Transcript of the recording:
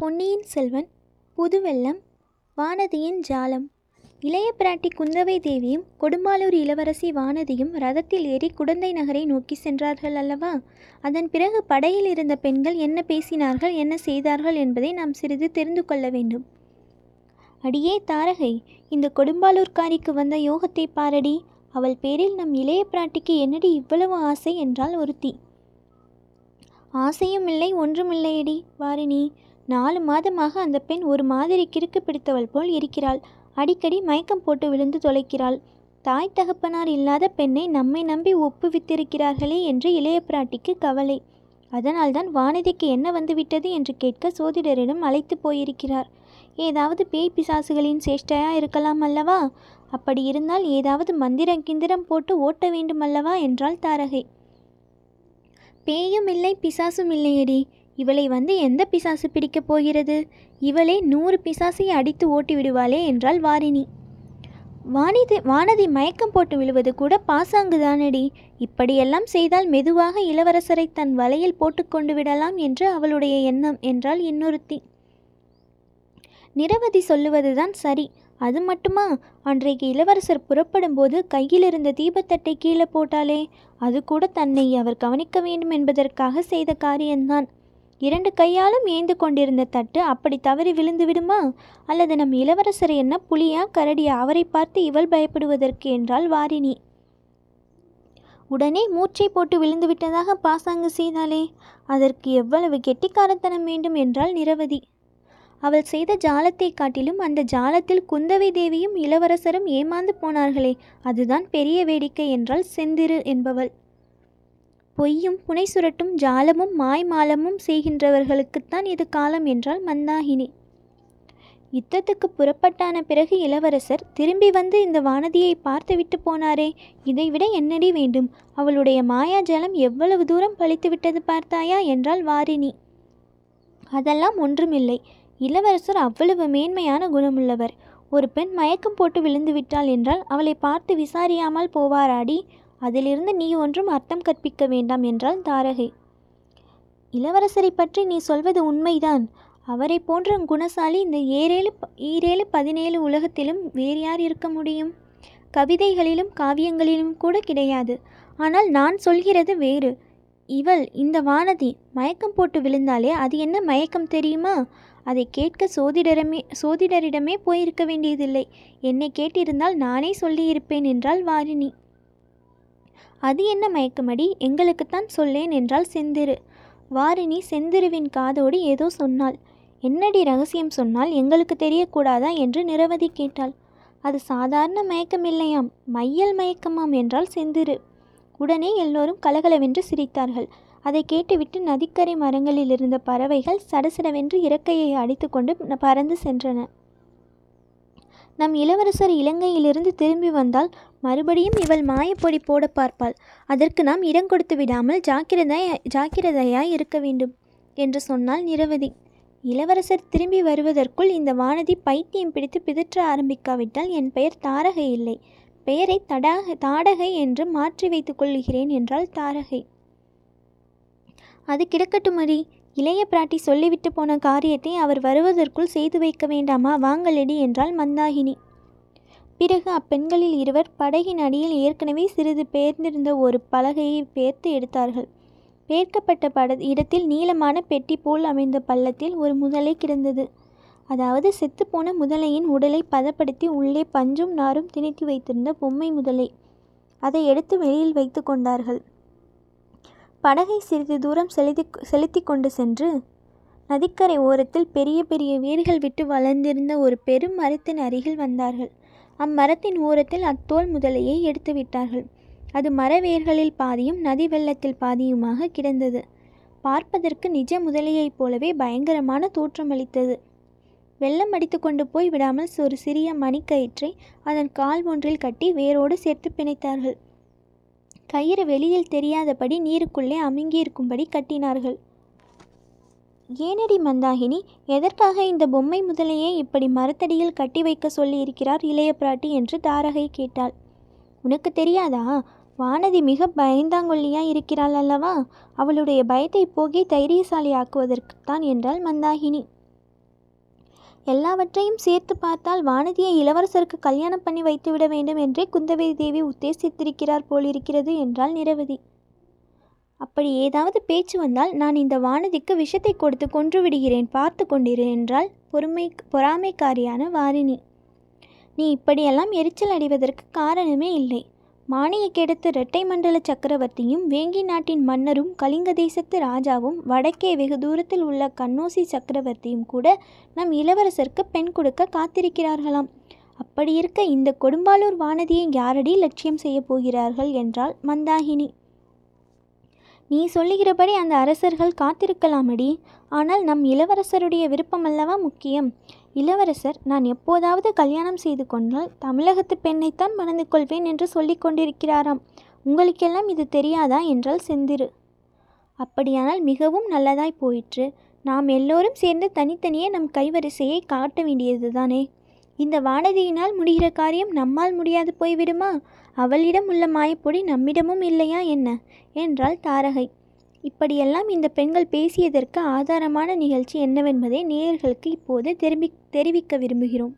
பொன்னியின் செல்வன் புதுவெல்லம் வானதியின் ஜாலம். இளைய பிராட்டி குந்தவை தேவியும் கொடும்பாலூர் இளவரசி வானதியும் ரதத்தில் ஏறி குடந்தை நகரை நோக்கி சென்றார்கள் அல்லவா? அதன் பிறகு படையில் இருந்த பெண்கள் என்ன பேசினார்கள் என்ன செய்தார்கள் என்பதை நாம் சிறிது தெரிந்து கொள்ள வேண்டும். அடியே தாரகை இந்த கொடும்பாலூர்காரிக்கு வந்த யோகத்தை பாரடி. அவள் பேரில் நம் இளைய பிராட்டிக்கு என்னடி இவ்வளவு ஆசை என்றால் ஒருத்தி. ஆசையும் இல்லை ஒன்றுமில்லையடி வாரிணி. நாலு மாதமாக அந்த பெண் ஒரு மாதிரி கிறுக்கு பிடித்தவள் போல் இருக்கிறாள். அடிக்கடி மயக்கம் போட்டு விழுந்து தொலைக்கிறாள். தாய் தகப்பனார் இல்லாத பெண்ணை நம்மை நம்பி ஒப்புவித்திருக்கிறார்களே என்று இளைய பிராட்டிக்கு கவலை. அதனால்தான் வானதிக்கு என்ன வந்துவிட்டது என்று கேட்க சோதிடரிடம் அழைத்து போயிருக்கிறார். ஏதாவது பேய் பிசாசுகளின் சேஷ்டையா இருக்கலாம் அல்லவா? அப்படி இருந்தால் ஏதாவது மந்திரம் கிந்திரம் போட்டு ஓட்ட வேண்டுமல்லவா? என்றாள் தாரகை. பேயும் இல்லை பிசாசும் இல்லையடி. இவளை வந்து எந்த பிசாசு பிடிக்கப் போகிறது? இவளே நூறு பிசாசை அடித்து ஓட்டி விடுவாளே என்றாள் வாரிணி. வானிதி வானதி மயக்கம் போட்டு விழுவது கூட பாசாங்குதானடி. இப்படியெல்லாம் செய்தால் மெதுவாக இளவரசரை தன் வலையில் போட்டுக்கொண்டு விடலாம் என்று அவளுடைய எண்ணம் என்றால் இன்னொருத்தி. நிரவதி சொல்லுவதுதான் சரி. அது மட்டுமா? அன்றைக்கு இளவரசர் புறப்படும்போது கையிலிருந்த தீபத்தட்டை கீழே போட்டாலே அது கூட தன்னை அவர் கவனிக்க வேண்டும் என்பதற்காக செய்த காரியம்தான். இரண்டு கையாலும் ஏந்து கொண்டிருந்த தட்டு அப்படி தவறி விழுந்து விடுமா? அல்லது நம் இளவரசர் என்ன புலியா கரடியா? அவரை பார்த்து இவள் பயப்படுவதற்கு என்றால் வாரிணி. உடனே மூச்சை போட்டு விழுந்துவிட்டதாக பாசாங்கு செய்தாளே அதற்கு எவ்வளவு கெட்டிக்காரத்தனம் வேண்டும் என்றால் நிரவதி. அவள் செய்த ஜாலத்தை காட்டிலும் அந்த ஜாலத்தில் குந்தவை தேவியும் இளவரசரும் ஏமாந்து போனார்களே அதுதான் பெரிய வேடிக்கை என்றால் செந்திரு என்பவள். பொய்யும் புனை சுரட்டும் ஜாலமும் மாய்மாலமும் செய்கின்றவர்களுக்குத்தான் இது காலம் என்றால் மந்தாகினி. யுத்தத்துக்கு புறப்பட்டான பிறகு இளவரசர் திரும்பி வந்து இந்த வானதியை பார்த்துவிட்டு போனாரே இதைவிட என்னடி வேண்டும்? அவளுடைய மாயாஜலம் எவ்வளவு தூரம் பழித்து விட்டது பார்த்தாயா? என்றால் வாரிணி. அதெல்லாம் ஒன்றுமில்லை. இளவரசர் அவ்வளவு மேன்மையான குணமுள்ளவர். ஒரு பெண் மயக்கம் போட்டு விழுந்து விட்டாள் என்றால் அவளை பார்த்து விசாரியாமல் போவாராடி? அதிலிருந்து நீ ஒன்றும் அர்த்தம் கற்பிக்க வேண்டாம் என்றாள் தாரகை. இளவரசரை பற்றி நீ சொல்வது உண்மைதான். அவரை போன்ற குணசாலி இந்த ஏழேழு ப- ஈரேழு பதினேழு உலகத்திலும் வேறு யார் இருக்க முடியும்? கவிதைகளிலும் காவியங்களிலும் கூட கிடையாது. ஆனால் நான் சொல்கிறது வேறு. இவள் இந்த வானதி மயக்கம் போட்டு விழுந்தாலே அது என்ன மயக்கம் தெரியுமா? அதை கேட்க சோதிடரமே சோதிடரிடமே போயிருக்க வேண்டியதில்லை. என்னை கேட்டிருந்தால் நானே சொல்லியிருப்பேன் என்றாள் வாரிணி. அது என்ன மயக்கமடி? எங்களுக்குத்தான் சொல்லேன் என்றால் செந்திரு. வாரிணி செந்திருவின் காதோடு ஏதோ சொன்னாள். என்னடி ரகசியம் சொன்னால்? எங்களுக்கு தெரியக்கூடாதா? என்று நிரவதி கேட்டாள். அது சாதாரண மயக்கமில்லையாம். மையல் மயக்கமாம் என்றால் செந்திரு. உடனே எல்லோரும் கலகலவென்று சிரித்தார்கள். அதை கேட்டுவிட்டு நதிக்கரை மரங்களில் இருந்த பறவைகள் சடசடவென்று இறக்கையை அடித்துக்கொண்டு பறந்து சென்றன. நம் இளவரசர் இலங்கையிலிருந்து திரும்பி வந்தால் மறுபடியும் இவள் மாயப்பொடி போட பார்ப்பாள். அதற்கு நாம் இடம் கொடுத்து விடாமல் ஜாக்கிரதை ஜாக்கிரதையாய் இருக்க வேண்டும் என்று சொன்னால் நிரவதி. இளவரசர் திரும்பி வருவதற்குள் இந்த வானதி பைத்தியம் பிடித்து பிதற்ற ஆரம்பிக்காவிட்டால் என் பெயர் தாரகை இல்லை. பெயரை தடாக தாடகை என்று மாற்றி வைத்துக் கொள்கிறேன் என்றால் தாரகை. அது கிடக்கட்டுமடி இளைய பிராட்டி சொல்லிவிட்டு போன காரியத்தை அவர் வருவதற்குள் செய்து வைக்க வேண்டாமா? வாங்கலடி என்றாள் மந்தாகினி. பிறகு அப்பெண்களில் இருவர் படகின் அடியில் ஏற்கனவே சிறிது பெயர்ந்திருந்த ஒரு பலகையை பெயர்த்து எடுத்தார்கள். பெயர்க்கப்பட்ட பட இடத்தில் நீளமான பெட்டி போல் அமைந்த பள்ளத்தில் ஒரு முதலை கிடந்தது. அதாவது செத்துப்போன முதலையின் உடலை பதப்படுத்தி உள்ளே பஞ்சும் நாரும் திணித்து வைத்திருந்த பொம்மை முதலை. அதை எடுத்து வெளியில் வைத்து கொண்டார்கள். படகை சிறிது தூரம் செலுத்தி செலுத்தி கொண்டு சென்று நதிக்கரை ஓரத்தில் பெரிய பெரிய வேர்கள் விட்டு வளர்ந்திருந்த ஒரு பெரும் மரத்தின் அருகில் வந்தார்கள். அம்மரத்தின் ஓரத்தில் அத்தோல் முதலையை எடுத்து விட்டார்கள். அது மரவேர்களில் பாதியும் நதி வெள்ளத்தில் பாதியுமாக கிடந்தது. பார்ப்பதற்கு நிஜ முதலையைப் போலவே பயங்கரமான தோற்றமளித்தது வெள்ளம் அடித்து கொண்டு போய் விடாமல் ஒரு சிறிய மணிக்கயிற்றை அதன் கால் ஒன்றில் கட்டி வேரோடு சேர்த்து பிணைத்தார்கள். கயிறு வெளியில் தெரியாதபடி நீருக்குள்ளே அமுங்கியிருக்கும்படி கட்டினார்கள். ஏனடி மந்தாகினி எதற்காக இந்த பொம்மை முதலையே இப்படி மரத்தடியில் கட்டி வைக்க சொல்லியிருக்கிறார் இளைய பிராட்டி என்று தாரகை கேட்டாள். உனக்கு தெரியாதா? வானதி மிக பயந்தாங்கொல்லியா இருக்கிறாள் அல்லவா? அவளுடைய பயத்தை போகி தைரியசாலி ஆக்குவதற்குத்தான் என்றாள் மந்தாகினி. எல்லாவற்றையும் சேர்த்து பார்த்தால் வானதியை இளவரசருக்கு கல்யாணம் பண்ணி வைத்துவிட வேண்டும் என்றே குந்தவை தேவி உத்தேசித்திருக்கிறார் போலிருக்கிறது என்றாள் நிரவதி. அப்படி ஏதாவது பேச்சு வந்தால் நான் இந்த வானதிக்கு விஷத்தை கொடுத்து கொன்று விடுகிறேன் பார்த்து கொண்டிரு என்றாள் பொறுமை பொறாமைக்காரியான வாரிணி. நீ இப்படியெல்லாம் எரிச்சல் அடைவதற்கு காரணமே இல்லை. மானியக்கெடுத்த இரட்டை மண்டல சக்கரவர்த்தியும் வேங்கி நாட்டின் மன்னரும் கலிங்க தேசத்து ராஜாவும் வடக்கே வெகு தூரத்தில் உள்ள கண்ணோசி சக்கரவர்த்தியும் கூட நம் இளவரசருக்கு பெண் கொடுக்க காத்திருக்கிறார்களாம். அப்படி இருக்க இந்த கொடும்பாலூர் வானதியை யாரடி லட்சியம் செய்ய போகிறார்கள் என்றாள் மந்தாகினி. நீ சொல்லுகிறபடி அந்த அரசர்கள் காத்திருக்கலாமடி. ஆனால் நம் இளவரசருடைய விருப்பமல்லவா முக்கியம். இளவரசர் நான் எப்போதாவது கல்யாணம் செய்து கொண்டால் தமிழகத்து பெண்ணைத்தான் மணந்து கொள்வேன் என்று சொல்லிக் கொண்டிருக்கிறாராம். உங்களுக்கெல்லாம் இது தெரியாதா? என்றால் செந்திரு. அப்படியானால் மிகவும் நல்லதாய் போயிற்று. நாம் எல்லோரும் சேர்ந்து தனித்தனியே நம் கைவரிசையை காட்ட வேண்டியதுதானே? இந்த வானதியினால் முடிகிற காரியம் நம்மால் முடியாது போய்விடுமா? அவளிடம் உள்ள மாயப்பொடி நம்மிடமும் இல்லையா என்ன? என்றாள் தாரகை. இப்படியெல்லாம் இந்த பெண்கள் பேசியதற்கு ஆதாரமான நிகழ்ச்சி என்னவென்பதை நேயர்களுக்கு இப்போது தெரிவி தெரிவிக்க விரும்புகிறோம்.